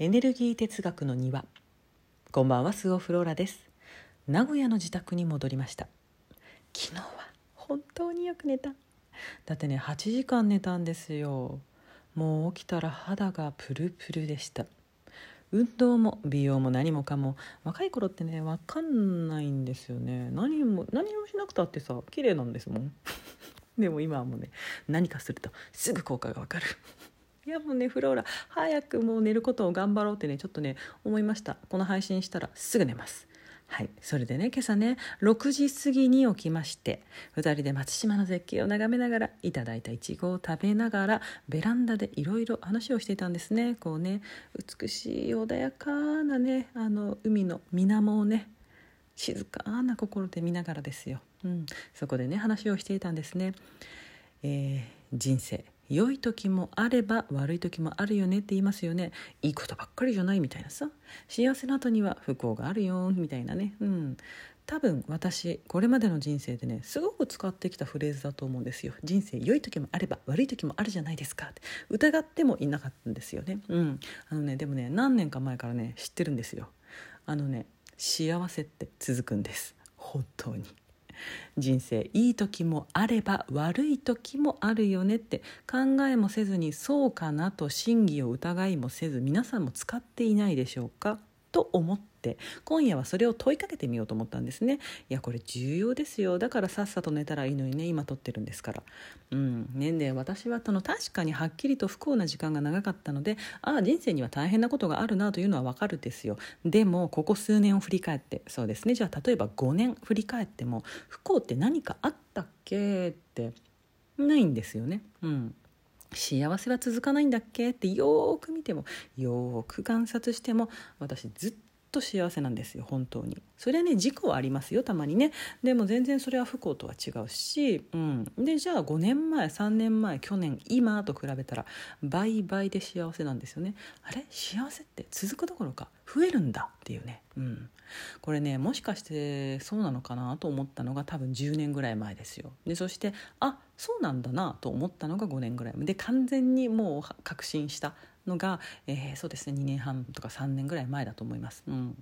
エネルギー哲学の庭。こんばんはスオフローラです。名古屋の自宅に戻りました。昨日は本当によく寝た。だってね8時間寝たんですよ。もう起きたら肌がプルプルでした。運動も美容も何もかも。若い頃ってね分かんないんですよね。何も何もしなくたってさ綺麗なんですもん。でも今はもうね何かするとすぐ効果が分かる。いやもうねフローラ早くもう寝ることを頑張ろうってねちょっとね思いました。この配信したらすぐ寝ます。はい。それでね今朝ね6時過ぎに起きまして2人で松島の絶景を眺めながらいただいたいちごを食べながらベランダでいろいろ話をしていたんですね。こうね美しい穏やかなねあの海の水面をね静かな心で見ながらですよ、うん、そこでね話をしていたんですね、えー、人生。良い時もあれば悪い時もあるよねって言いますよね。いいことばっかりじゃないみたいなさ。幸せの後には不幸があるよみたいなね。うん。多分私これまでの人生でねすごく使ってきたフレーズだと思うんですよ。人生良い時もあれば悪い時もあるじゃないですか。って疑ってもいなかったんですよね。うん。あのねでもね何年か前からね知ってるんですよ。あのね幸せって続くんです。本当に。人生いい時もあれば悪い時もあるよねって考えもせずにそうかなと真偽を疑いもせず皆さんも使っていないでしょうか？と思って今夜はそれを問いかけてみようと思ったんですね。いやこれ重要ですよ。だからさっさと寝たらいいのにね今撮ってるんですから。うん。年齢私はその確かにはっきりと不幸な時間が長かったのでああ人生には大変なことがあるなというのはわかるですよ。でもここ数年を振り返ってそうですね。じゃあ例えば5年振り返っても不幸って何かあったっけってないんですよね。うん。幸せは続かないんだっけ？ってよーく見てもよーく観察しても私ずっと幸せなんですよ本当に。それはね事故はありますよたまにね。でも全然それは不幸とは違うし、うん、でじゃあ5年前3年前去年今と比べたら倍々で幸せなんですよね。あれ？幸せって続くどころか増えるんだっていうね、うん、これねもしかしてそうなのかなと思ったのが多分10年ぐらい前ですよ。でそしてあそうなんだなと思ったのが5年ぐらいで完全にもう確信した。のが、えー、そうですね2年半とか3年ぐらい前だと思います。うん、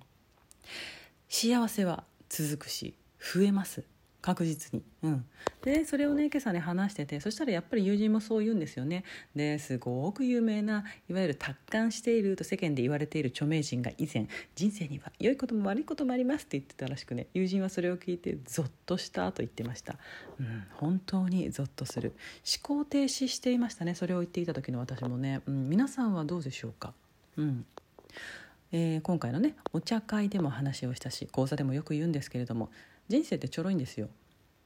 幸せは続くし増えます。確実に、うん、でそれをね今朝ね話しててそしたらやっぱり友人もそう言うんですよね。ですごく有名ないわゆる達観していると世間で言われている著名人が以前人生には良いことも悪いこともありますって言ってたらしくね友人はそれを聞いてゾッとしたと言ってました、うん、本当にゾッとする。思考停止していましたねそれを言っていた時の私もね、うん、皆さんはどうでしょうか？うん。えー、今回のねお茶会でも話をしたし講座でもよく言うんですけれども人生ってちょろいんですよ。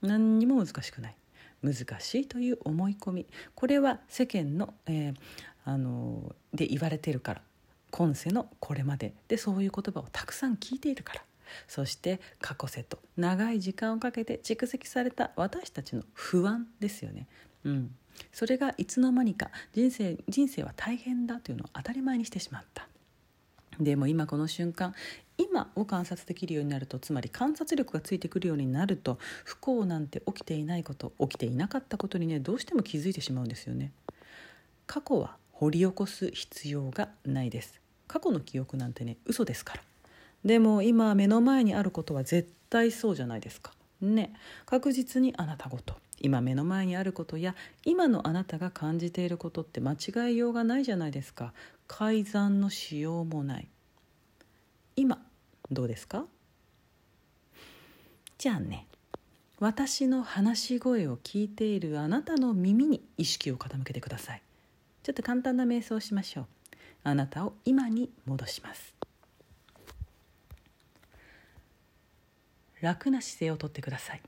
何にも難しくない。難しいという思い込み。これは世間の,、えー、あので言われてるから。今世のこれまで。でそういう言葉をたくさん聞いているから。そして過去世と長い時間をかけて蓄積された私たちの不安ですよね。うん、それがいつの間にか人生人生は大変だというのを当たり前にしてしまった。でも今この瞬間今を観察できるようになるとつまり観察力がついてくるようになると不幸なんて起きていないこと起きていなかったことにねどうしても気づいてしまうんですよね。過去は掘り起こす必要がないです。過去の記憶なんてね嘘ですから。でも今目の前にあることは絶対そうじゃないですか。ね。確実にあなたごと。今目の前にあることや今のあなたが感じていることって間違いようがないじゃないですか。改ざんのしようもない。今どうですか？じゃあね私の話し声を聞いているあなたの耳に意識を傾けてください。ちょっと簡単な瞑想をしましょう。あなたを今に戻します。楽な姿勢をとってください。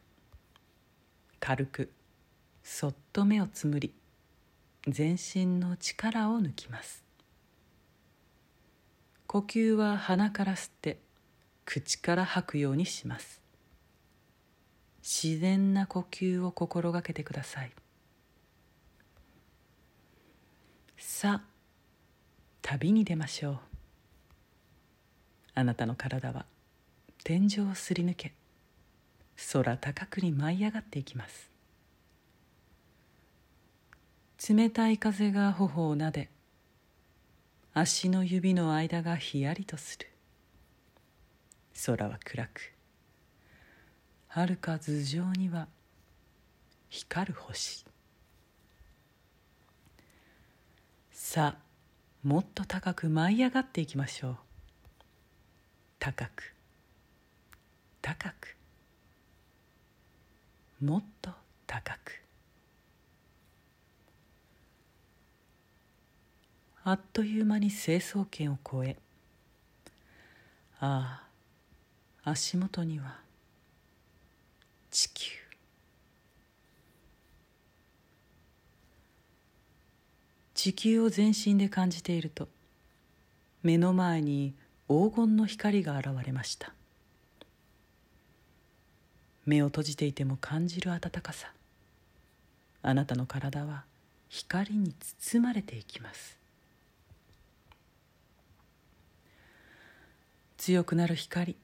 軽くそっと目をつむり全身の力を抜きます。呼吸は鼻から吸って口から吐くようにします。自然な呼吸を心がけてください。さあ旅に出ましょう。あなたの体は天井をすり抜け空高くに舞い上がっていきます。冷たい風が頬をなで足の指の間がひやりとする。空は暗く。はるか頭上には光る星。さあもっと高く舞い上がっていきましょう。高く。高く。もっと高く。あっという間に成層圏を越えああ足元には地球。地球を全身で感じていると目の前に黄金の光が現れました。目を閉じていても感じる温かさ。あなたの体は光に包まれていきます。強くなる光。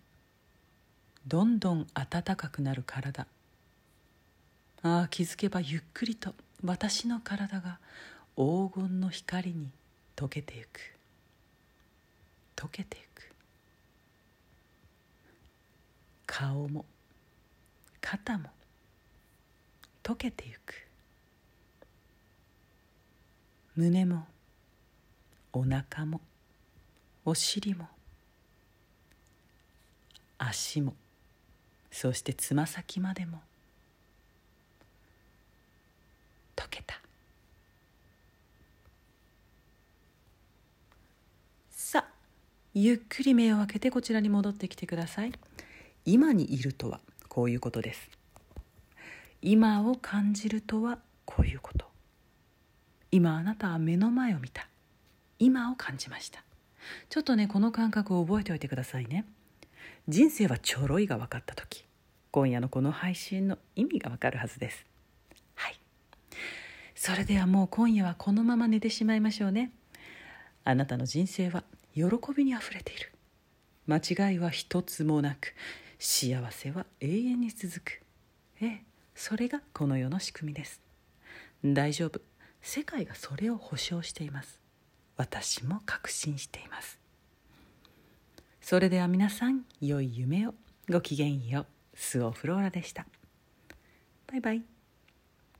どんどん暖かくなる体。ああ気づけばゆっくりと私の体が黄金の光に溶けてゆく。溶けてゆく。顔も肩も溶けてゆく。胸もお腹もお尻も足もそしてつま先までも溶けた。さあゆっくり目を開けてこちらに戻ってきてください。今にいるとはこういうことです。今を感じるとはこういうこと。今あなたは目の前を見た。今を感じました。ちょっとねこの感覚を覚えておいてくださいね。人生はちょろいが分かった時今夜のこの配信の意味がわかるはずです。はい。それではもう今夜はこのまま寝てしまいましょうね。あなたの人生は喜びにあふれている。間違いは一つもなく幸せは永遠に続く。ええそれがこの世の仕組みです。大丈夫。世界がそれを保証しています。私も確信しています。それでは皆さん良い夢を。ごきげんよう。スオフローラでした。バイバイ。